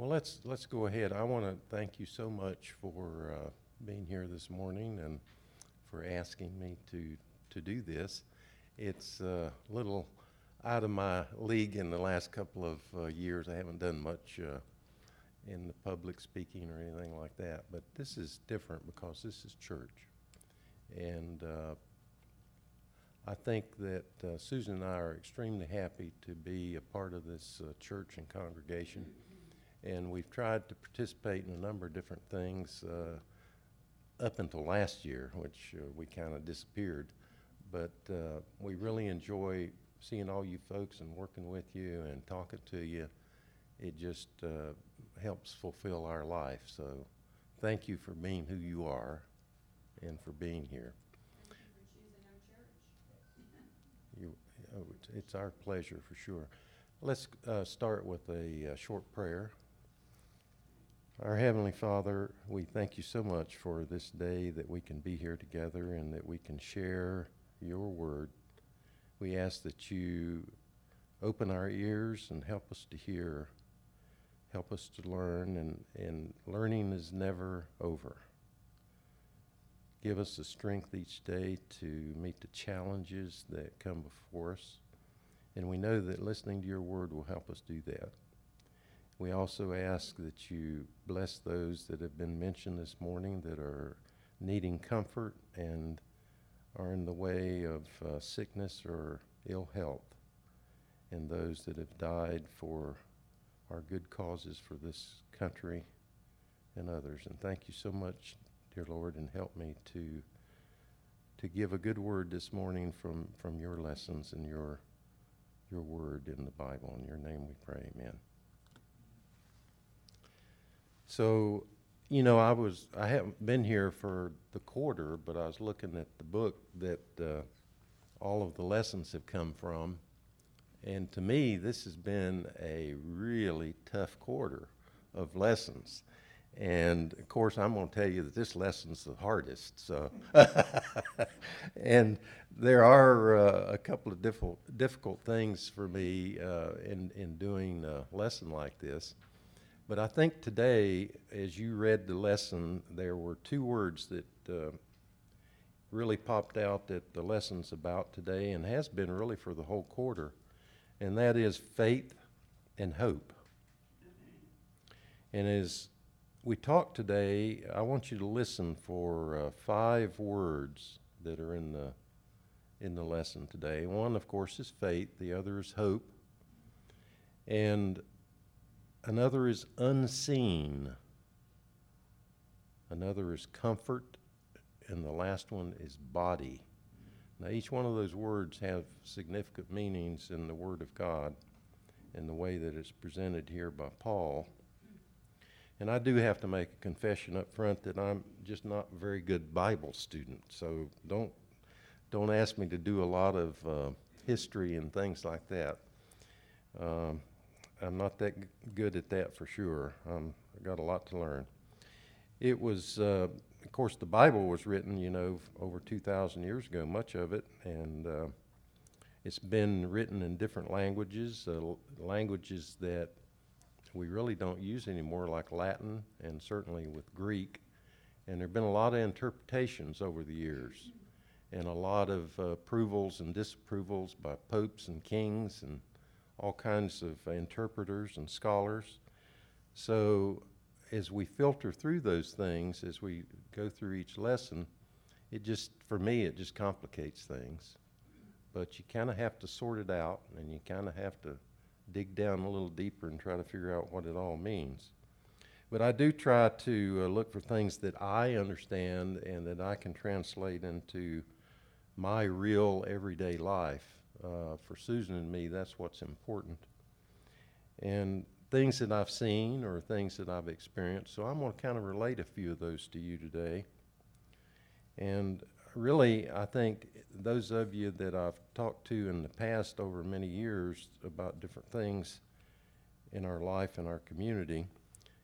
Well, let's, let's go ahead. I want to thank you so much for uh, being here this morning and for asking me to, to do this. It's a little out of my league in the last couple of uh, years. I haven't done much uh, in the public speaking or anything like that, but this is different because this is church. And uh, I think that uh, Susan and I are extremely happy to be a part of this uh, church and congregation. And we've tried to participate in a number of different things uh, up until last year, which uh, we kind of disappeared. But uh, we really enjoy seeing all you folks and working with you and talking to you. It just uh, helps fulfill our life. So thank you for being who you are and for being here. You, oh, it's, it's our pleasure for sure. Let's uh, start with a uh, short prayer. Our Heavenly Father, we thank you so much for this day that we can be here together and that we can share your word. We ask that you open our ears and help us to hear, help us to learn, and, and learning is never over. Give us the strength each day to meet the challenges that come before us. And we know that listening to your word will help us do that. We also ask that you bless those that have been mentioned this morning that are needing comfort and are in the way of uh, sickness or ill health, and those that have died for our good causes for this country and others. And thank you so much, dear Lord, and help me to to give a good word this morning from, from your lessons and your your word in the Bible. In your name we pray, amen. So, you know, I was I haven't been here for the quarter, but I was looking at the book that uh, all of the lessons have come from, and to me, this has been a really tough quarter of lessons. And of course, I'm going to tell you that this lesson's the hardest. So, and there are uh, a couple of difficult difficult things for me uh, in in doing a lesson like this. But I think today, as you read the lesson, there were two words that uh, really popped out that the lesson's about today and has been really for the whole quarter, and that is faith and hope. And as we talk today, I want you to listen for uh, five words that are in the in the lesson today. One, of course, is faith. The other is hope. And Another is unseen. Another is comfort. And the last one is body. Now, each one of those words have significant meanings in the Word of God in the way that it's presented here by Paul. And I do have to make a confession up front that I'm just not a very good Bible student. So don't don't ask me to do a lot of uh, history and things like that. Um, I'm not that g- good at that for sure. Um, I got a lot to learn. It was, uh, of course, the Bible was written, you know, over 2,000 years ago, much of it, and uh, it's been written in different languages, uh, l- languages that we really don't use anymore, like Latin and certainly with Greek. And there have been a lot of interpretations over the years, and a lot of uh, approvals and disapprovals by popes and kings and all kinds of interpreters and scholars. So, as we filter through those things, as we go through each lesson, it just, for me, it just complicates things. But you kind of have to sort it out, and you kind of have to dig down a little deeper and try to figure out what it all means. But I do try to uh, look for things that I understand and that I can translate into my real everyday life uh, for Susan and me, that's what's important. And things that I've seen or things that I've experienced. So I'm going to kind of relate a few of those to you today. And really, I think those of you that I've talked to in the past over many years about different things in our life and our community,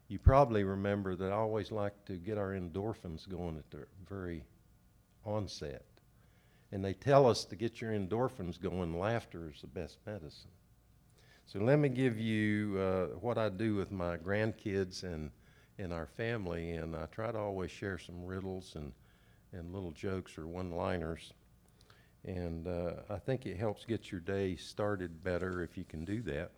you probably remember that I always like to get our endorphins going at the very onset. And they tell us to get your endorphins going, laughter is the best medicine. So let me give you uh, what I do with my grandkids and in our family, and I try to always share some riddles and, and little jokes or one-liners. And uh, I think it helps get your day started better if you can do that.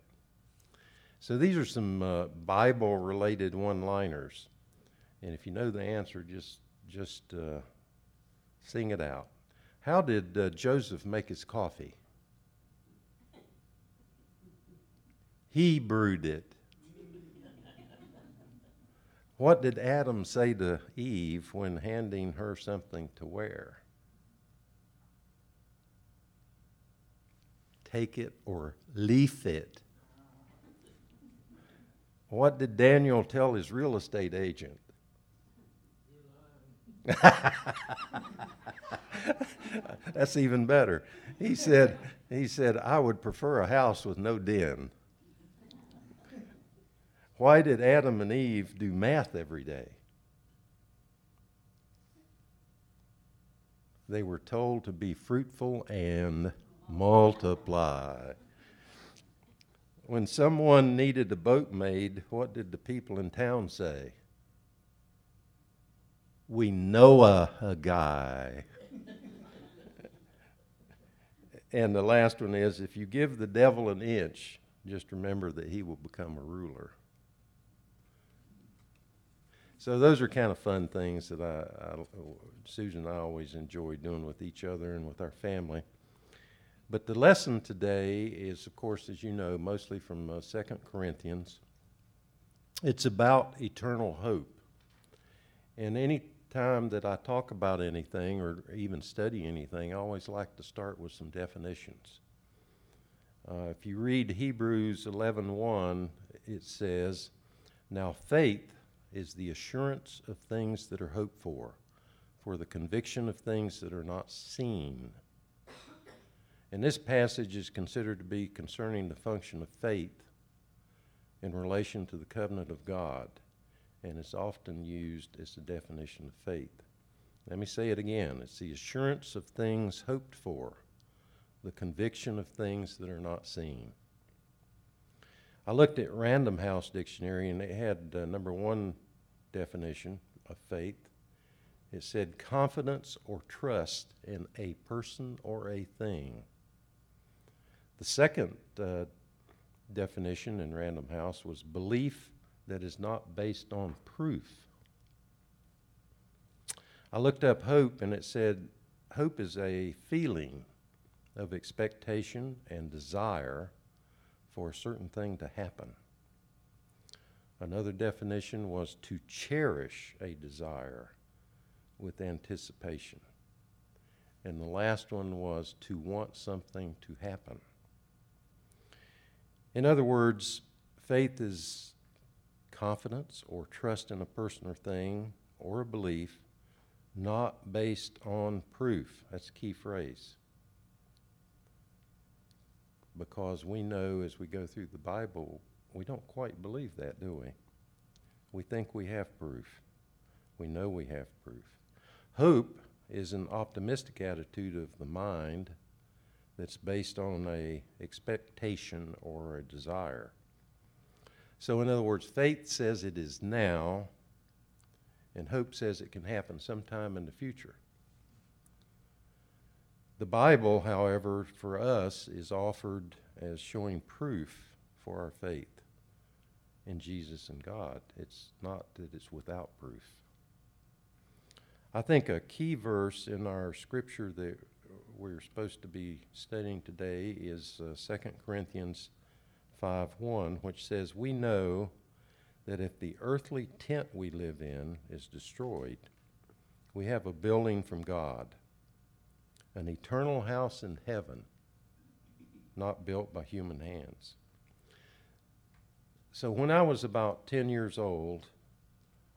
So these are some uh, Bible-related one-liners, and if you know the answer, just just uh, sing it out. How did uh, Joseph make his coffee? He brewed it. What did Adam say to Eve when handing her something to wear? Take it or leaf it. What did Daniel tell his real estate agent? That's even better. He said, he said, I would prefer a house with no den. Why did Adam and Eve do math every day? They were told to be fruitful and multiply. When someone needed a boat made, what did the people in town say? We know a, a guy. And the last one is if you give the devil an inch, just remember that he will become a ruler. So those are kind of fun things that I, I, Susan and I always enjoy doing with each other and with our family. But the lesson today is, of course, as you know, mostly from uh, 2 Corinthians. It's about eternal hope. And any time that I talk about anything or even study anything, I always like to start with some definitions. Uh, if you read Hebrews 11:1, it says, "Now faith is the assurance of things that are hoped for, for the conviction of things that are not seen. And this passage is considered to be concerning the function of faith in relation to the covenant of God, and it's often used as the definition of faith. Let me say it again it's the assurance of things hoped for, the conviction of things that are not seen. I looked at Random House Dictionary and it had uh, number one definition of faith. It said confidence or trust in a person or a thing. The second uh, definition in Random House was belief that is not based on proof. I looked up hope and it said hope is a feeling of expectation and desire for a certain thing to happen. Another definition was to cherish a desire with anticipation. And the last one was to want something to happen. In other words, faith is confidence or trust in a person or thing or a belief not based on proof. That's a key phrase because we know as we go through the Bible, we don't quite believe that, do we? We think we have proof. We know we have proof. Hope is an optimistic attitude of the mind that's based on a expectation or a desire. So in other words, faith says it is now and hope says it can happen sometime in the future. The Bible, however, for us is offered as showing proof for our faith in Jesus and God. It's not that it's without proof. I think a key verse in our scripture that we're supposed to be studying today is uh, 2 Corinthians 5:1, which says, "We know that if the earthly tent we live in is destroyed, we have a building from God, an eternal house in heaven, not built by human hands. So when I was about 10 years old,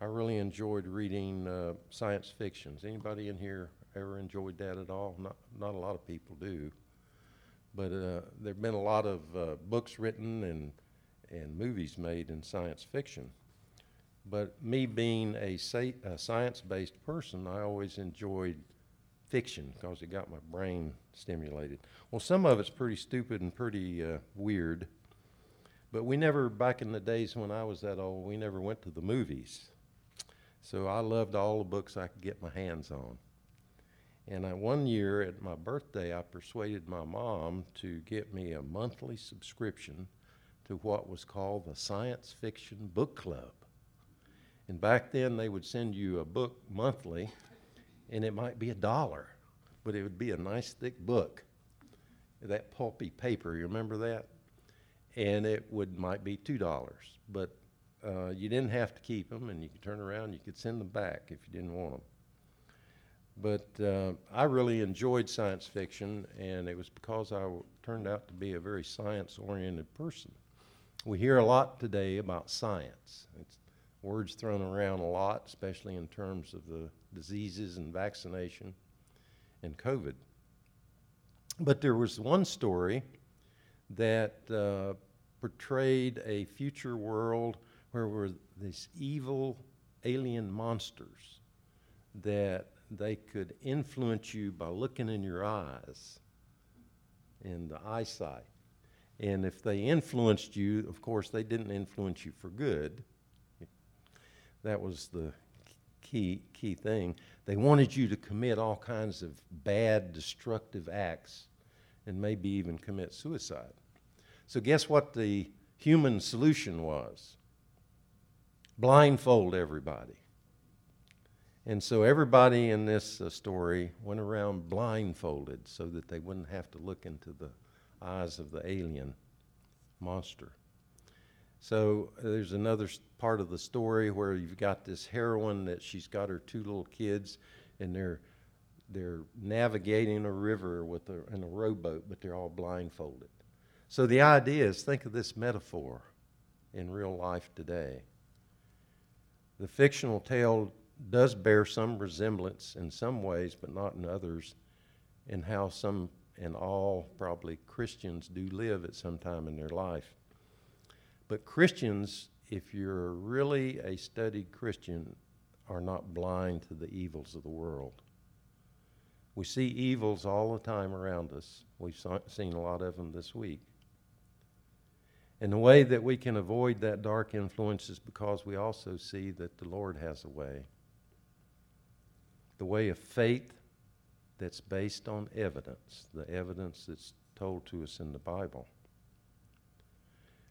I really enjoyed reading uh, science fictions. Anybody in here ever enjoyed that at all? Not, not a lot of people do. But uh, there have been a lot of uh, books written and, and movies made in science fiction. But me being a, a science based person, I always enjoyed fiction because it got my brain stimulated. Well, some of it's pretty stupid and pretty uh, weird. But we never, back in the days when I was that old, we never went to the movies. So I loved all the books I could get my hands on. And I, one year at my birthday, I persuaded my mom to get me a monthly subscription to what was called the Science Fiction Book Club. And back then, they would send you a book monthly, and it might be a dollar, but it would be a nice thick book. That pulpy paper, you remember that? And it would might be two dollars, but uh, you didn't have to keep them, and you could turn around, you could send them back if you didn't want them. But uh, I really enjoyed science fiction, and it was because I w- turned out to be a very science oriented person. We hear a lot today about science. It's words thrown around a lot, especially in terms of the diseases and vaccination and COVID. But there was one story that uh, portrayed a future world where were these evil alien monsters that they could influence you by looking in your eyes and the eyesight. And if they influenced you, of course, they didn't influence you for good. That was the key key thing. They wanted you to commit all kinds of bad, destructive acts and maybe even commit suicide. So guess what the human solution was? Blindfold everybody. And so everybody in this uh, story went around blindfolded so that they wouldn't have to look into the eyes of the alien monster. So uh, there's another part of the story where you've got this heroine that she's got her two little kids, and they're they're navigating a river with a, in a rowboat, but they're all blindfolded. So the idea is think of this metaphor in real life today. The fictional tale does bear some resemblance in some ways, but not in others, in how some and all probably Christians do live at some time in their life. But Christians, if you're really a studied Christian, are not blind to the evils of the world. We see evils all the time around us. We've seen a lot of them this week. And the way that we can avoid that dark influence is because we also see that the Lord has a way the way of faith that's based on evidence, the evidence that's told to us in the Bible.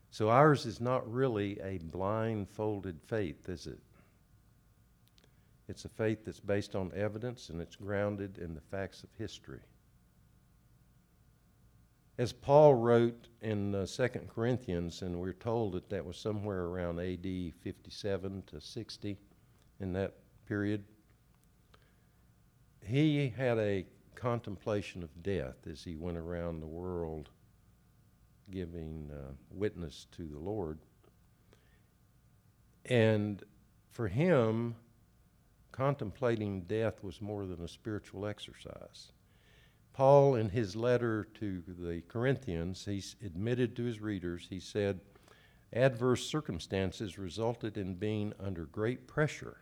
So ours is not really a blindfolded faith, is it? It's a faith that's based on evidence and it's grounded in the facts of history. As Paul wrote in uh, 2 Corinthians, and we're told that that was somewhere around AD 57 to 60 in that period, he had a contemplation of death as he went around the world giving uh, witness to the Lord. And for him, contemplating death was more than a spiritual exercise. Paul, in his letter to the Corinthians, he admitted to his readers, he said, adverse circumstances resulted in being under great pressure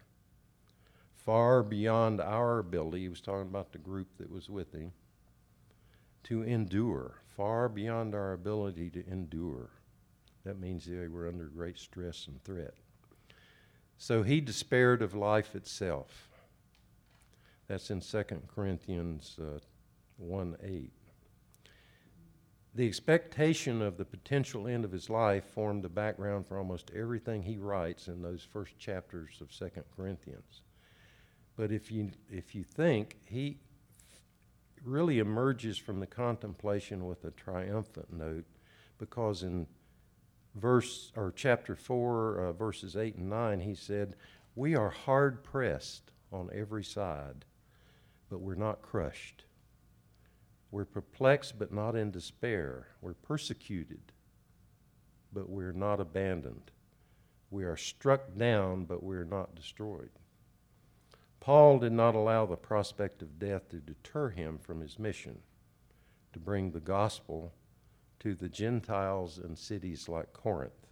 far beyond our ability. He was talking about the group that was with him. To endure, far beyond our ability to endure. That means they were under great stress and threat. So he despaired of life itself. That's in 2 Corinthians uh, 1 8. The expectation of the potential end of his life formed the background for almost everything he writes in those first chapters of 2 Corinthians. But if you, if you think, he really emerges from the contemplation with a triumphant note because in verse or chapter 4 uh, verses 8 and 9 he said we are hard pressed on every side but we're not crushed. We're perplexed but not in despair. We're persecuted but we're not abandoned. We are struck down but we're not destroyed Paul did not allow the prospect of death to deter him from his mission to bring the gospel to the Gentiles in cities like Corinth.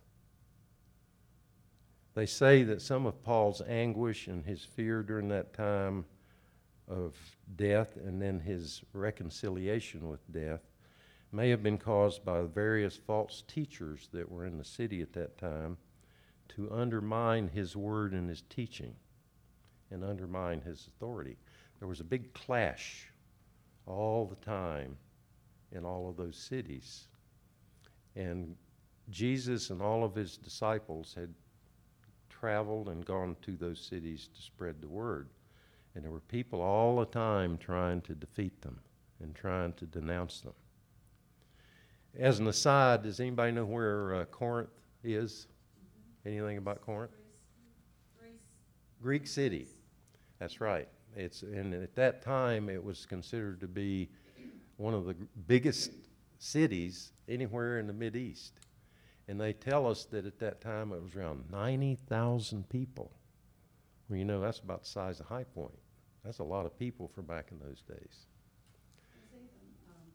They say that some of Paul's anguish and his fear during that time of death and then his reconciliation with death may have been caused by various false teachers that were in the city at that time to undermine his word and his teaching and undermine his authority. There was a big clash all the time in all of those cities. And Jesus and all of his disciples had traveled and gone to those cities to spread the word. And there were people all the time trying to defeat them and trying to denounce them. As an aside, does anybody know where uh, Corinth is? Anything about Corinth? Greek city. That's right. It's and at that time it was considered to be one of the biggest cities anywhere in the Mid East. And they tell us that at that time it was around 90,000 people. Well, you know, that's about the size of High Point. That's a lot of people for back in those days. It's even, um,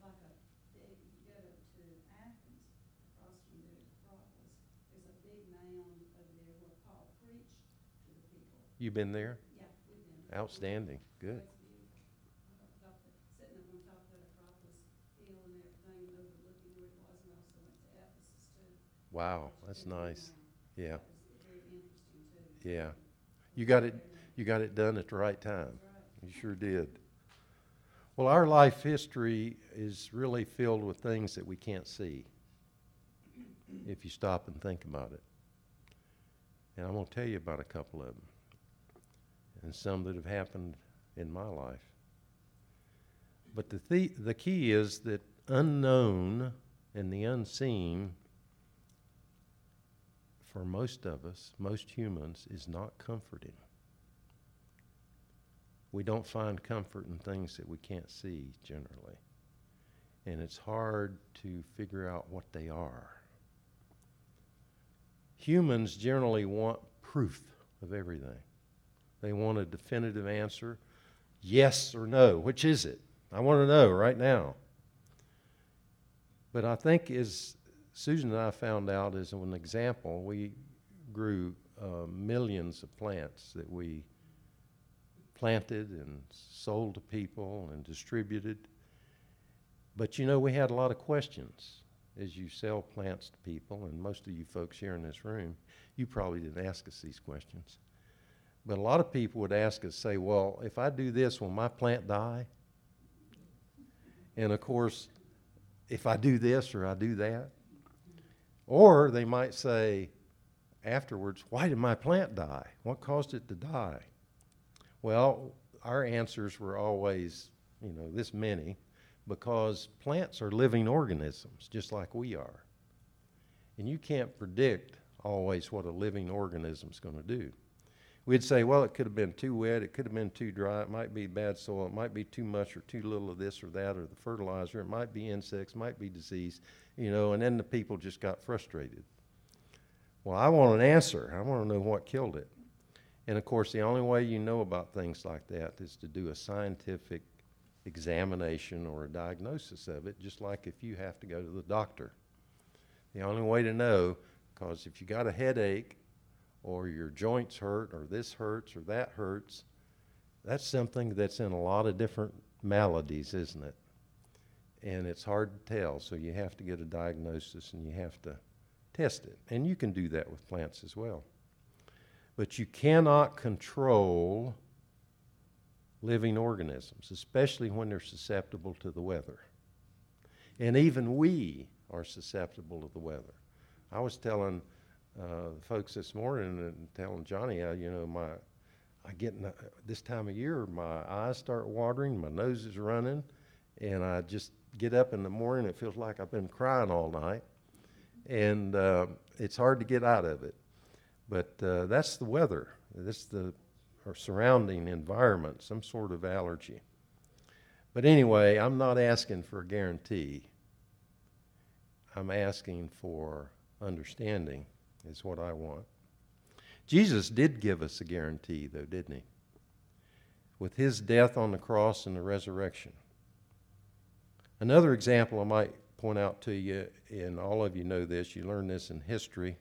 like a, big- you go to Athens, across from the Acropolis, there's a big mound over there where Paul preached to the people. You been there? Yeah, we've been. there. Outstanding. Good. It's beautiful. I got the, sitting up on top of that Acropolis hill and everything, and overlooking where it was, and also went to Ephesus too. Wow, that's is a big nice. Yeah. That was very interesting too. Yeah. You got it you got it done at the right time. You sure did. Well, our life history is really filled with things that we can't see if you stop and think about it. And I'm going to tell you about a couple of them and some that have happened in my life. But the, the, the key is that unknown and the unseen for most of us, most humans, is not comforting. We don't find comfort in things that we can't see generally. And it's hard to figure out what they are. Humans generally want proof of everything. They want a definitive answer yes or no. Which is it? I want to know right now. But I think, as Susan and I found out, as an example, we grew uh, millions of plants that we planted and sold to people and distributed. But you know, we had a lot of questions as you sell plants to people, and most of you folks here in this room, you probably didn't ask us these questions. But a lot of people would ask us, say, well, if I do this, will my plant die? And of course, if I do this or I do that. Or they might say afterwards, why did my plant die? What caused it to die? Well, our answers were always, you know, this many, because plants are living organisms, just like we are. And you can't predict always what a living organism is going to do. We'd say, well, it could have been too wet, it could have been too dry, it might be bad soil, it might be too much or too little of this or that, or the fertilizer, it might be insects, might be disease, you know, and then the people just got frustrated. Well, I want an answer. I want to know what killed it. And of course, the only way you know about things like that is to do a scientific examination or a diagnosis of it, just like if you have to go to the doctor. The only way to know, because if you got a headache or your joints hurt or this hurts or that hurts, that's something that's in a lot of different maladies, isn't it? And it's hard to tell, so you have to get a diagnosis and you have to test it. And you can do that with plants as well. But you cannot control living organisms, especially when they're susceptible to the weather. And even we are susceptible to the weather. I was telling uh, folks this morning and telling Johnny, uh, you know, my I get in, this time of year, my eyes start watering, my nose is running, and I just get up in the morning. It feels like I've been crying all night, and uh, it's hard to get out of it. But uh, that's the weather. That's the our surrounding environment, some sort of allergy. But anyway, I'm not asking for a guarantee. I'm asking for understanding, is what I want. Jesus did give us a guarantee, though, didn't he? With his death on the cross and the resurrection. Another example I might point out to you, and all of you know this, you learned this in history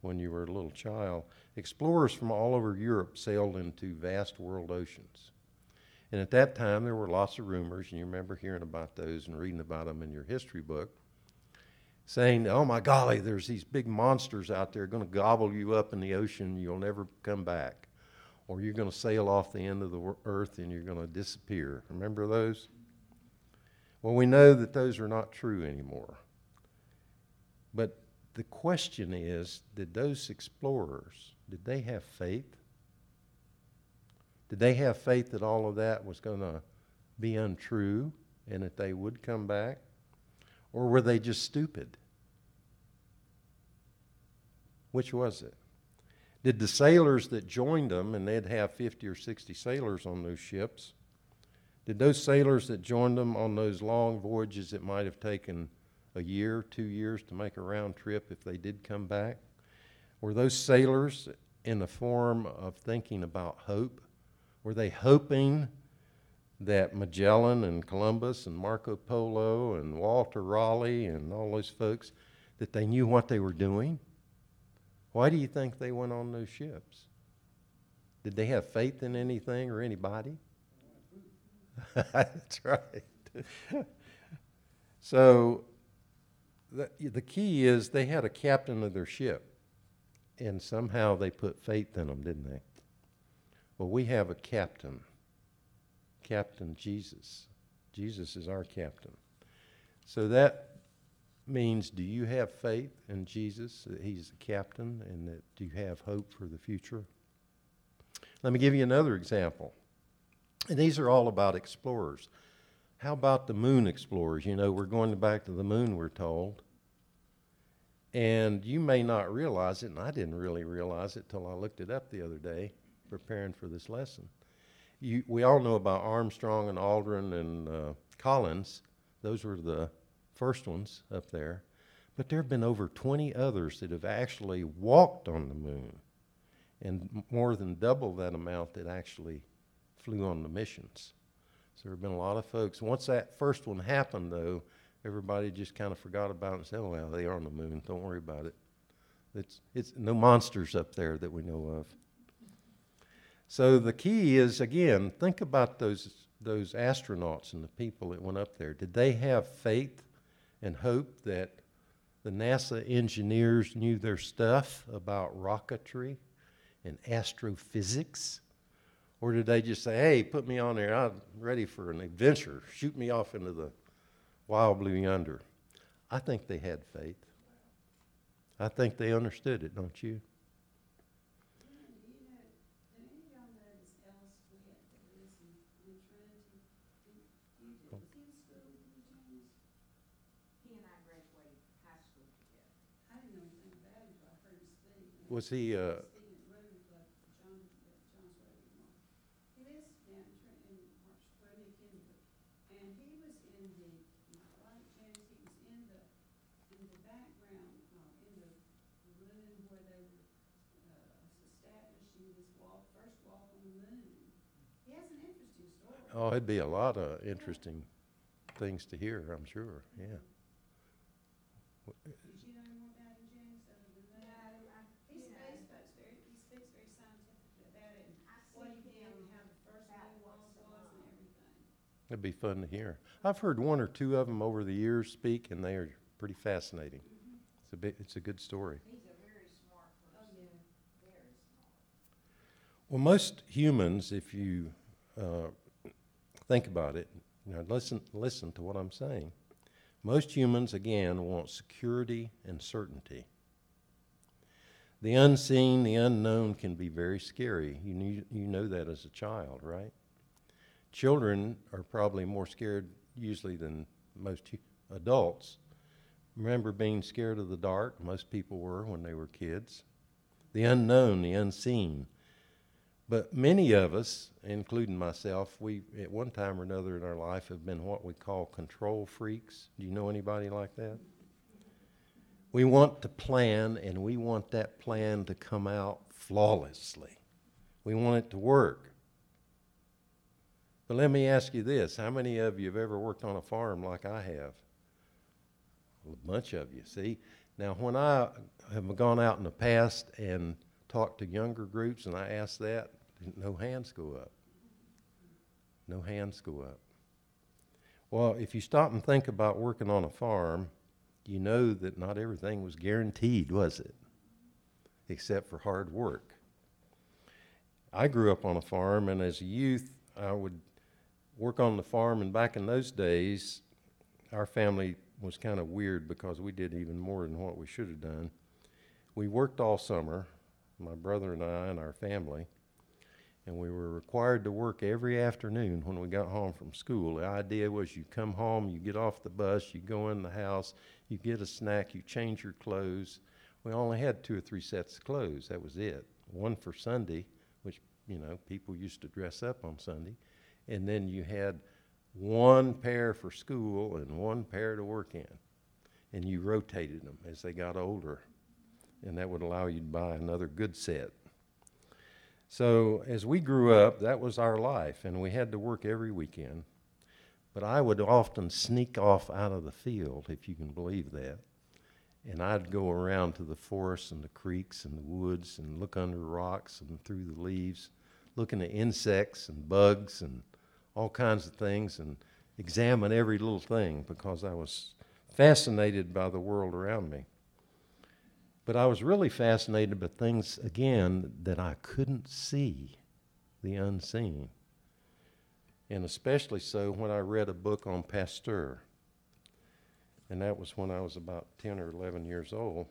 when you were a little child. Explorers from all over Europe sailed into vast world oceans. And at that time, there were lots of rumors, and you remember hearing about those and reading about them in your history book, saying, oh my golly, there's these big monsters out there going to gobble you up in the ocean, you'll never come back. Or you're going to sail off the end of the earth and you're going to disappear. Remember those? Well, we know that those are not true anymore. But the question is, did those explorers, did they have faith? Did they have faith that all of that was going to be untrue and that they would come back? Or were they just stupid? Which was it? Did the sailors that joined them, and they'd have 50 or 60 sailors on those ships, did those sailors that joined them on those long voyages that might have taken a year, two years to make a round trip if they did come back, were those sailors in the form of thinking about hope? Were they hoping that Magellan and Columbus and Marco Polo and Walter Raleigh and all those folks that they knew what they were doing? Why do you think they went on those ships? Did they have faith in anything or anybody? That's right. so the, the key is they had a captain of their ship, and somehow they put faith in them, didn't they? Well, we have a captain, Captain Jesus. Jesus is our captain. So that means do you have faith in Jesus, that He's the captain, and that do you have hope for the future? Let me give you another example. And these are all about explorers. How about the moon explorers? You know, we're going back to the moon, we're told. And you may not realize it, and I didn't really realize it till I looked it up the other day, preparing for this lesson. You, we all know about Armstrong and Aldrin and uh, Collins. Those were the first ones up there. But there have been over 20 others that have actually walked on the moon, and more than double that amount that actually flew on the missions. So there have been a lot of folks. Once that first one happened, though, everybody just kind of forgot about it and said, "Oh, well, they are on the moon. Don't worry about it. It's it's no monsters up there that we know of." So the key is again, think about those those astronauts and the people that went up there. Did they have faith and hope that the NASA engineers knew their stuff about rocketry and astrophysics? Or did they just say, hey, put me on there, I'm ready for an adventure, shoot me off into the wild blue yonder? I think they had faith. I think they understood it, don't you? Do you know, do any of y'all notice Ellis Witt that lives in, in Trinity? Do you, do, was he in school with you, James? He and I graduated high school together. I didn't know anything about him until I heard him speak. and Was he, uh, Speaking at Rotary Club, John, at John's Rotary Club. He lives down in Trin, in March, Rodney Kendrick. And he was in the, am I right, James, he was in the, in the background, uh, in the room where they were, uh, establishing this walk, first walk on the moon. He has Uh, an interesting story. Oh, it'd be a lot of interesting things to hear, I'm sure. Yeah. Did you know more about him, James, other than No, that? I, He you know, speaks, folks, very, he speaks very scientifically about it, and I what he see did, and him how the first about moon walk once a was and month. everything. It'd be fun to hear. I've heard one or two of them over the years speak, and they are pretty fascinating. It's a bit, it's a good story. he's a very smart Oh, person, very smart. Well, most humans, if you uh, think about it, now listen, listen to what I'm saying. Most humans, again, want security and certainty. The unseen, the unknown can be very scary. You, knew, you know that as a child, right? Children are probably more scared usually than most adults. Remember being scared of the dark? Most people were when they were kids. The unknown, the unseen. But many of us, including myself, we at one time or another in our life have been what we call control freaks. Do you know anybody like that? We want to plan and we want that plan to come out flawlessly. We want it to work. But let me ask you this how many of you have ever worked on a farm like I have? A bunch of you, see? Now, when I have gone out in the past and talked to younger groups and I ask that, no hands go up. no hands go up. Well, if you stop and think about working on a farm, you know that not everything was guaranteed, was it? Except for hard work. I grew up on a farm, and as a youth, I would work on the farm. And back in those days, our family was kind of weird because we did even more than what we should have done. We worked all summer, my brother and I and our family, and we were required to work every afternoon when we got home from school. The idea was you come home, you get off the bus, you go in the house, you get a snack, you change your clothes. We only had two or three sets of clothes. That was it. One for Sunday, which, you know, people used to dress up on Sunday. And then you had one pair for school and one pair to work in. And you rotated them as they got older. And that would allow you to buy another good set. So as we grew up, that was our life, and we had to work every weekend. But I would often sneak off out of the field, if you can believe that. And I'd go around to the forests and the creeks and the woods and look under rocks and through the leaves, looking at insects and bugs and all kinds of things and examine every little thing because I was fascinated by the world around me. But I was really fascinated by things, again, that I couldn't see, the unseen. And especially so when I read a book on Pasteur. And that was when I was about 10 or 11 years old.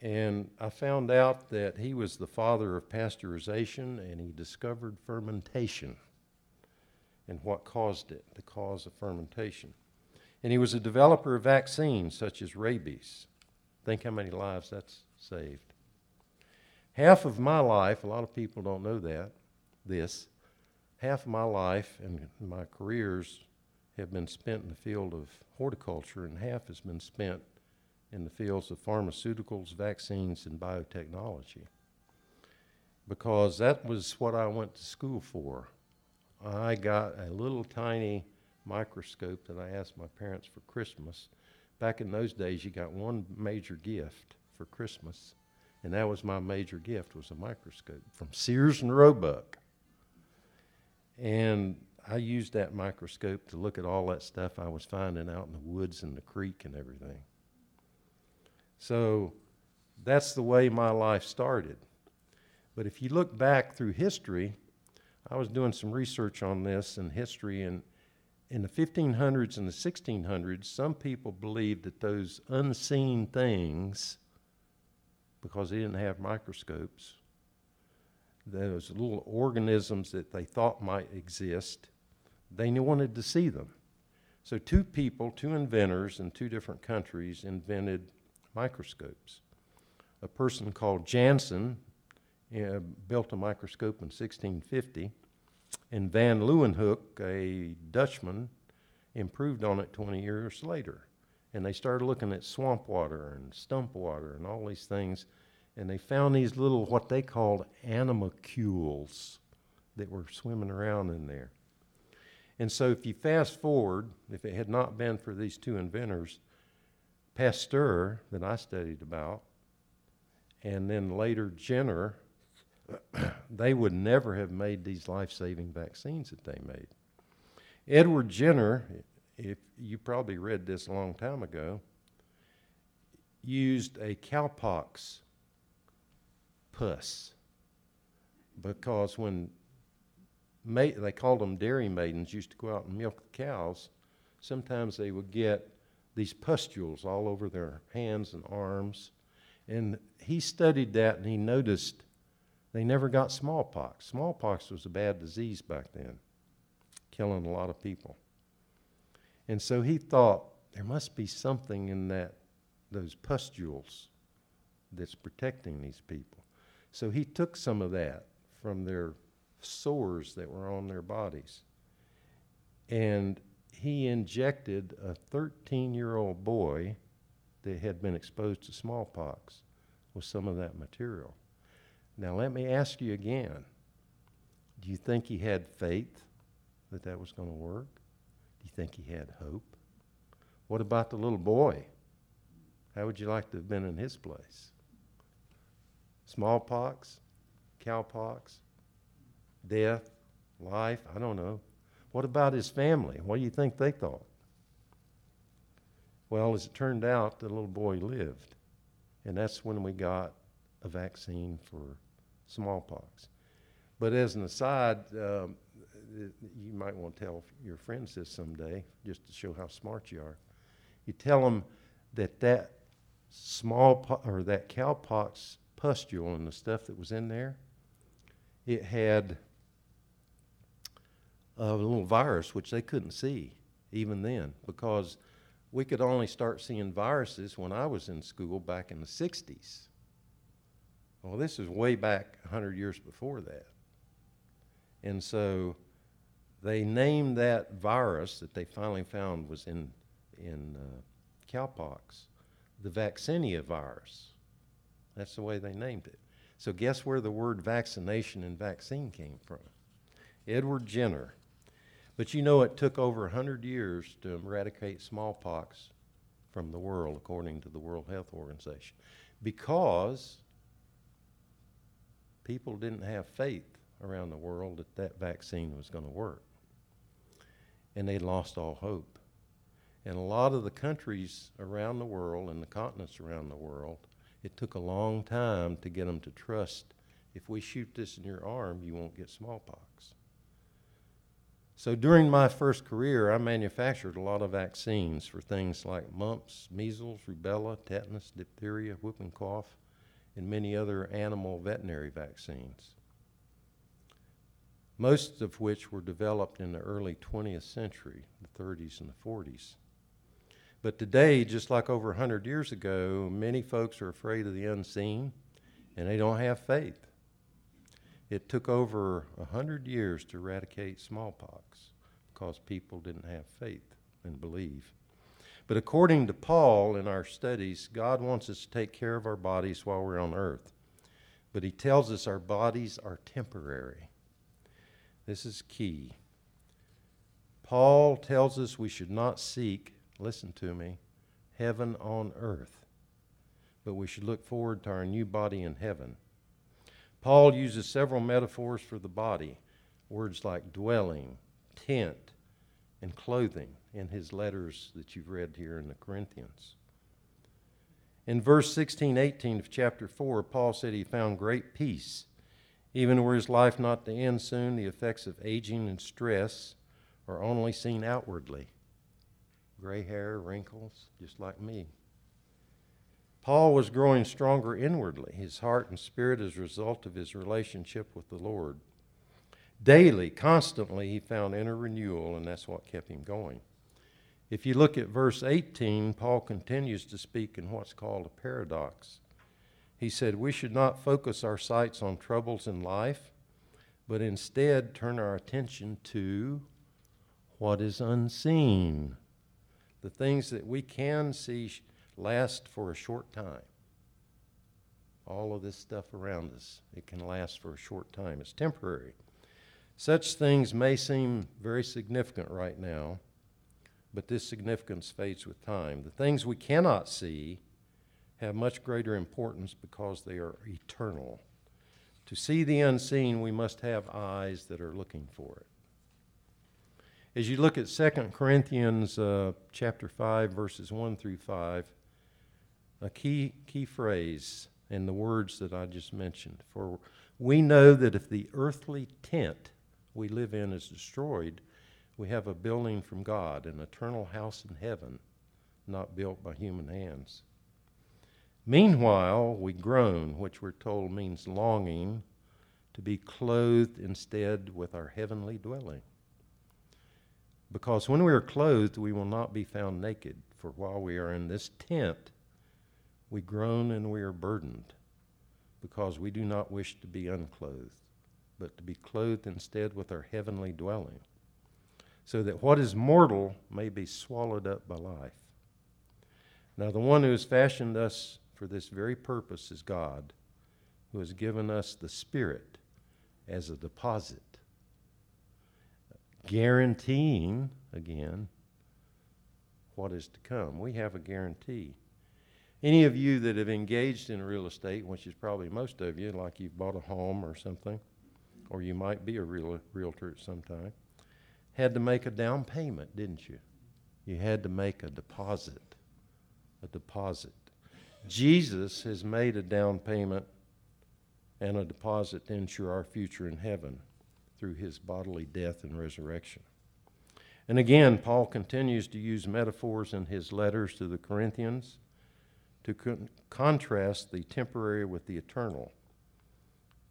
And I found out that he was the father of pasteurization and he discovered fermentation and what caused it, the cause of fermentation. And he was a developer of vaccines such as rabies. Think how many lives that's saved. Half of my life, a lot of people don't know that, this, half of my life and my careers have been spent in the field of horticulture, and half has been spent in the fields of pharmaceuticals, vaccines, and biotechnology. Because that was what I went to school for. I got a little tiny microscope that I asked my parents for Christmas. Back in those days you got one major gift for christmas and that was my major gift was a microscope from sears and roebuck. And i used that microscope to look at all that stuff i was finding out in the woods and the creek and everything. So that's the way my life started. But if you look back through history i was doing some research on this in history and in the 1500s and the 1600s, some people believed that those unseen things, because they didn't have microscopes, those little organisms that they thought might exist, they wanted to see them. So, two people, two inventors in two different countries invented microscopes. A person called Janssen uh, built a microscope in 1650 and Van Leeuwenhoek, a Dutchman, improved on it 20 years later. And they started looking at swamp water and stump water and all these things. And they found these little, what they called animalcules that were swimming around in there. And so if you fast forward, if it had not been for these two inventors, Pasteur, that I studied about, and then later Jenner, they would never have made these life saving vaccines that they made. Edward Jenner, if you probably read this a long time ago, used a cowpox pus because when ma- they called them dairy maidens used to go out and milk the cows, sometimes they would get these pustules all over their hands and arms. And he studied that and he noticed they never got smallpox. Smallpox was a bad disease back then, killing a lot of people. And so he thought there must be something in that those pustules that's protecting these people. So he took some of that from their sores that were on their bodies. And he injected a 13 year old boy that had been exposed to smallpox with some of that material. Now, let me ask you again do you think he had faith that that was going to work? Do you think he had hope? What about the little boy? How would you like to have been in his place? Smallpox, cowpox, death, life, I don't know. What about his family? What do you think they thought? Well, as it turned out, the little boy lived. And that's when we got a vaccine for smallpox. But as an aside, um, you might want to tell your friends this someday, just to show how smart you are. You tell them that that smallpox or that cowpox pustule and the stuff that was in there, it had a little virus which they couldn't see even then because we could only start seeing viruses when I was in school back in the 60s. Well, this is way back 100 years before that. And so they named that virus that they finally found was in, in uh, cowpox the vaccinia virus. That's the way they named it. So, guess where the word vaccination and vaccine came from? Edward Jenner. But you know, it took over 100 years to eradicate smallpox from the world, according to the World Health Organization, because people didn't have faith around the world that that vaccine was going to work. And they lost all hope. And a lot of the countries around the world and the continents around the world, it took a long time to get them to trust if we shoot this in your arm, you won't get smallpox. So during my first career, I manufactured a lot of vaccines for things like mumps, measles, rubella, tetanus, diphtheria, whooping cough, and many other animal veterinary vaccines. Most of which were developed in the early 20th century, the 30s and the 40s. But today, just like over 100 years ago, many folks are afraid of the unseen and they don't have faith. It took over hundred years to eradicate smallpox because people didn't have faith and believe. But according to Paul in our studies, God wants us to take care of our bodies while we're on earth. But he tells us our bodies are temporary. This is key. Paul tells us we should not seek, listen to me, heaven on earth, but we should look forward to our new body in heaven. Paul uses several metaphors for the body, words like dwelling, tent, and clothing in his letters that you've read here in the Corinthians. In verse 16, 18 of chapter 4, Paul said he found great peace, even were his life not to end soon, the effects of aging and stress are only seen outwardly. Gray hair, wrinkles, just like me. Paul was growing stronger inwardly, his heart and spirit as a result of his relationship with the Lord. Daily, constantly, he found inner renewal, and that's what kept him going. If you look at verse 18, Paul continues to speak in what's called a paradox. He said, We should not focus our sights on troubles in life, but instead turn our attention to what is unseen. The things that we can see last for a short time. All of this stuff around us, it can last for a short time. It's temporary. Such things may seem very significant right now, but this significance fades with time. The things we cannot see have much greater importance because they are eternal. To see the unseen, we must have eyes that are looking for it. As you look at 2 Corinthians uh, chapter 5, verses 1 through 5, a key, key phrase in the words that I just mentioned. For we know that if the earthly tent we live in is destroyed, we have a building from God, an eternal house in heaven, not built by human hands. Meanwhile, we groan, which we're told means longing to be clothed instead with our heavenly dwelling. Because when we are clothed, we will not be found naked, for while we are in this tent, we groan and we are burdened because we do not wish to be unclothed, but to be clothed instead with our heavenly dwelling, so that what is mortal may be swallowed up by life. Now, the one who has fashioned us for this very purpose is God, who has given us the Spirit as a deposit, guaranteeing, again, what is to come. We have a guarantee. Any of you that have engaged in real estate, which is probably most of you, like you've bought a home or something, or you might be a real, realtor at some time, had to make a down payment, didn't you? You had to make a deposit. A deposit. Jesus has made a down payment and a deposit to ensure our future in heaven through his bodily death and resurrection. And again, Paul continues to use metaphors in his letters to the Corinthians to con- contrast the temporary with the eternal.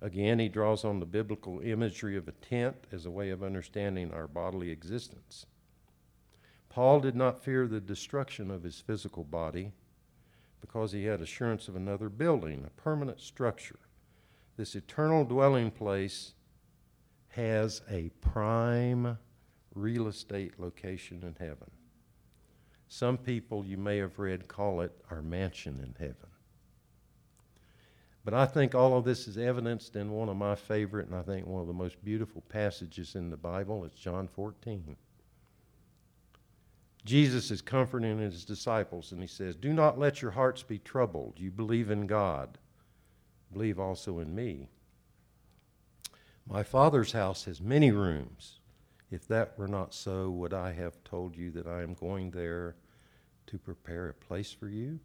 Again, he draws on the biblical imagery of a tent as a way of understanding our bodily existence. Paul did not fear the destruction of his physical body because he had assurance of another building, a permanent structure. This eternal dwelling place has a prime real estate location in heaven. Some people you may have read call it our mansion in heaven. But I think all of this is evidenced in one of my favorite and I think one of the most beautiful passages in the Bible. It's John 14. Jesus is comforting his disciples and he says, Do not let your hearts be troubled. You believe in God, believe also in me. My Father's house has many rooms. If that were not so, would I have told you that I am going there to prepare a place for you?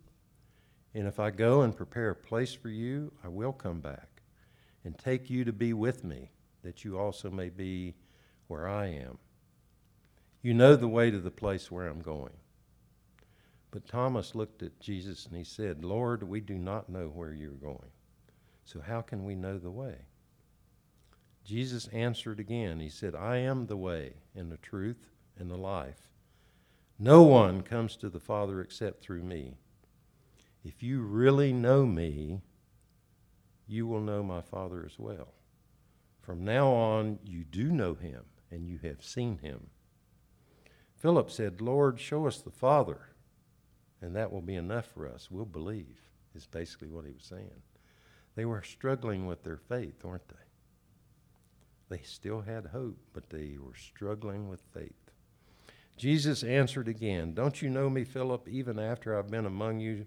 And if I go and prepare a place for you, I will come back and take you to be with me, that you also may be where I am. You know the way to the place where I'm going. But Thomas looked at Jesus and he said, Lord, we do not know where you're going. So how can we know the way? Jesus answered again. He said, I am the way and the truth and the life. No one comes to the Father except through me. If you really know me, you will know my Father as well. From now on, you do know him and you have seen him. Philip said, Lord, show us the Father, and that will be enough for us. We'll believe, is basically what he was saying. They were struggling with their faith, weren't they? They still had hope, but they were struggling with faith. Jesus answered again, Don't you know me, Philip, even after I've been among you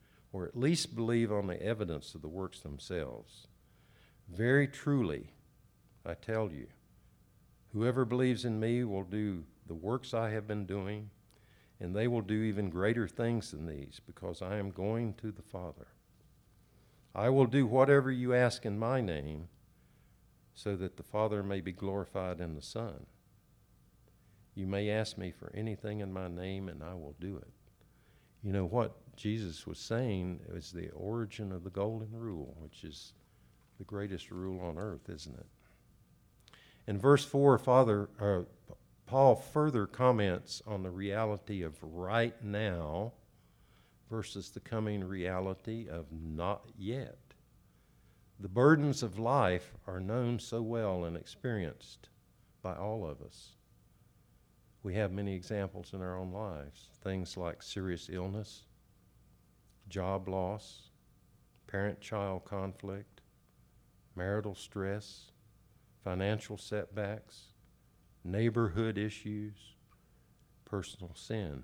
or at least believe on the evidence of the works themselves. Very truly, I tell you, whoever believes in me will do the works I have been doing, and they will do even greater things than these, because I am going to the Father. I will do whatever you ask in my name, so that the Father may be glorified in the Son. You may ask me for anything in my name, and I will do it. You know what Jesus was saying is the origin of the golden rule, which is the greatest rule on earth, isn't it? In verse 4, Father, uh, Paul further comments on the reality of right now versus the coming reality of not yet. The burdens of life are known so well and experienced by all of us. We have many examples in our own lives things like serious illness, job loss, parent child conflict, marital stress, financial setbacks, neighborhood issues, personal sin.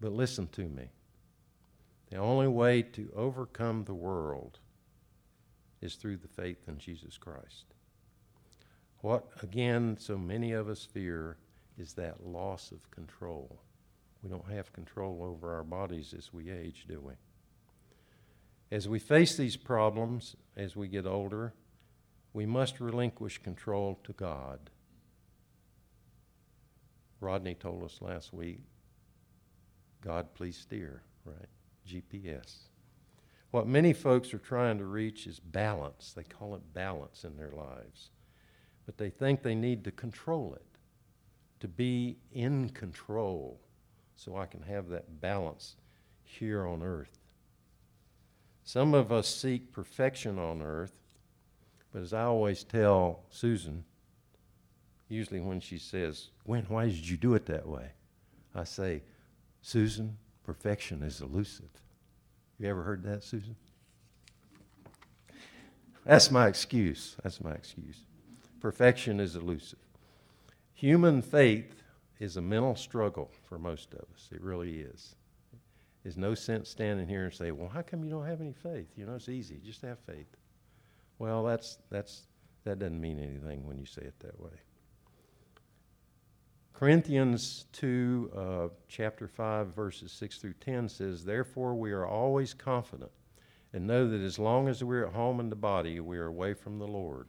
But listen to me. The only way to overcome the world is through the faith in Jesus Christ. What, again, so many of us fear is that loss of control. We don't have control over our bodies as we age, do we? As we face these problems as we get older, we must relinquish control to God. Rodney told us last week God, please steer, right? GPS. What many folks are trying to reach is balance. They call it balance in their lives. But they think they need to control it, to be in control, so I can have that balance here on earth. Some of us seek perfection on earth, but as I always tell Susan, usually when she says, Gwen, why did you do it that way? I say, Susan, perfection is elusive. You ever heard that, Susan? That's my excuse. That's my excuse. Perfection is elusive. Human faith is a mental struggle for most of us. It really is. There's no sense standing here and say, "Well, how come you don't have any faith?" You know, it's easy. Just have faith. Well, that's that's that doesn't mean anything when you say it that way. Corinthians 2, uh, chapter 5, verses 6 through 10 says, Therefore we are always confident and know that as long as we're at home in the body, we are away from the Lord.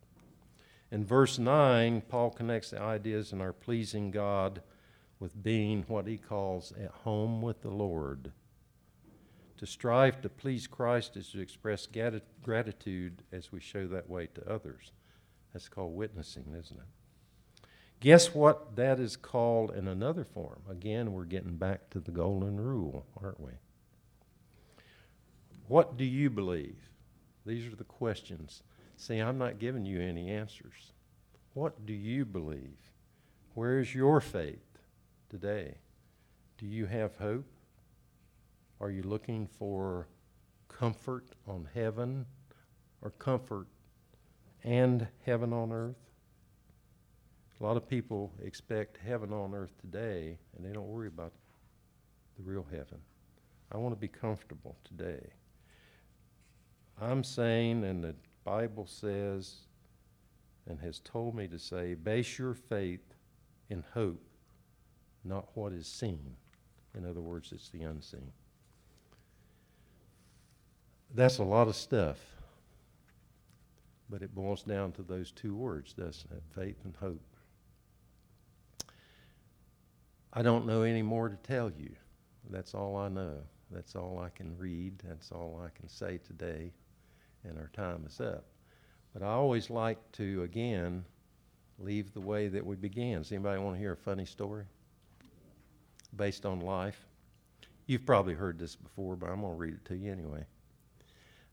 In verse 9, Paul connects the ideas in our pleasing God with being what he calls at home with the Lord. To strive to please Christ is to express gratitude as we show that way to others. That's called witnessing, isn't it? Guess what that is called in another form? Again, we're getting back to the golden rule, aren't we? What do you believe? These are the questions. See, I'm not giving you any answers. What do you believe? Where is your faith today? Do you have hope? Are you looking for comfort on heaven or comfort and heaven on earth? A lot of people expect heaven on earth today, and they don't worry about the real heaven. I want to be comfortable today. I'm saying, and the Bible says, and has told me to say, base your faith in hope, not what is seen. In other words, it's the unseen. That's a lot of stuff. But it boils down to those two words, doesn't it? Faith and hope. I don't know any more to tell you. That's all I know. That's all I can read. That's all I can say today. And our time is up. But I always like to, again, leave the way that we began. Does anybody want to hear a funny story based on life? You've probably heard this before, but I'm going to read it to you anyway.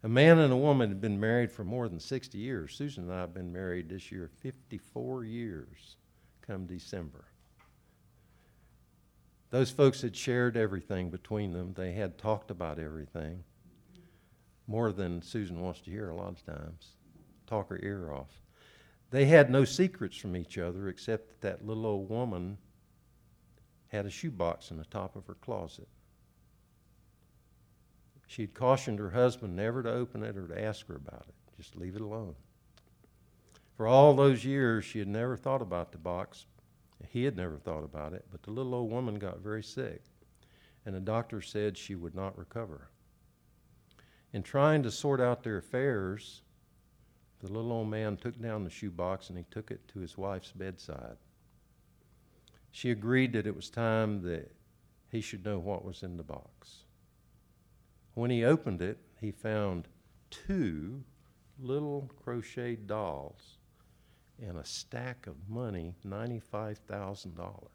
A man and a woman had been married for more than 60 years. Susan and I have been married this year 54 years come December. Those folks had shared everything between them. They had talked about everything more than Susan wants to hear a lot of times. Talk her ear off. They had no secrets from each other except that that little old woman had a shoebox in the top of her closet. She had cautioned her husband never to open it or to ask her about it. Just leave it alone. For all those years, she had never thought about the box. He had never thought about it, but the little old woman got very sick, and the doctor said she would not recover. In trying to sort out their affairs, the little old man took down the shoebox and he took it to his wife's bedside. She agreed that it was time that he should know what was in the box. When he opened it, he found two little crocheted dolls and a stack of money, $95,000.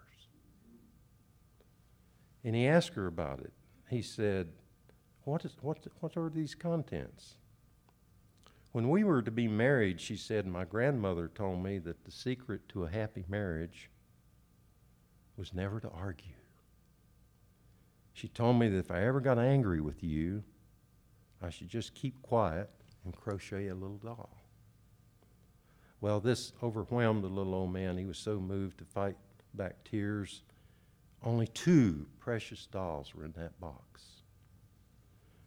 And he asked her about it. He said, what, is, what, what are these contents? When we were to be married, she said, my grandmother told me that the secret to a happy marriage was never to argue. She told me that if I ever got angry with you, I should just keep quiet and crochet a little doll. Well, this overwhelmed the little old man. He was so moved to fight back tears. Only two precious dolls were in that box.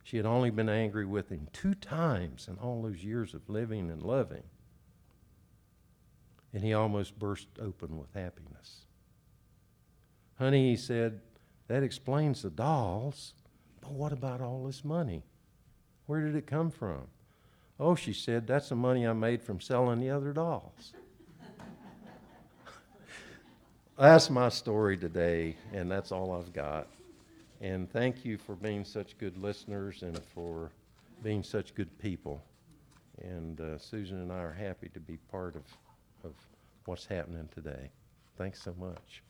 She had only been angry with him two times in all those years of living and loving. And he almost burst open with happiness. Honey, he said, that explains the dolls, but what about all this money? Where did it come from? Oh, she said, that's the money I made from selling the other dolls. that's my story today, and that's all I've got. And thank you for being such good listeners and for being such good people. And uh, Susan and I are happy to be part of, of what's happening today. Thanks so much.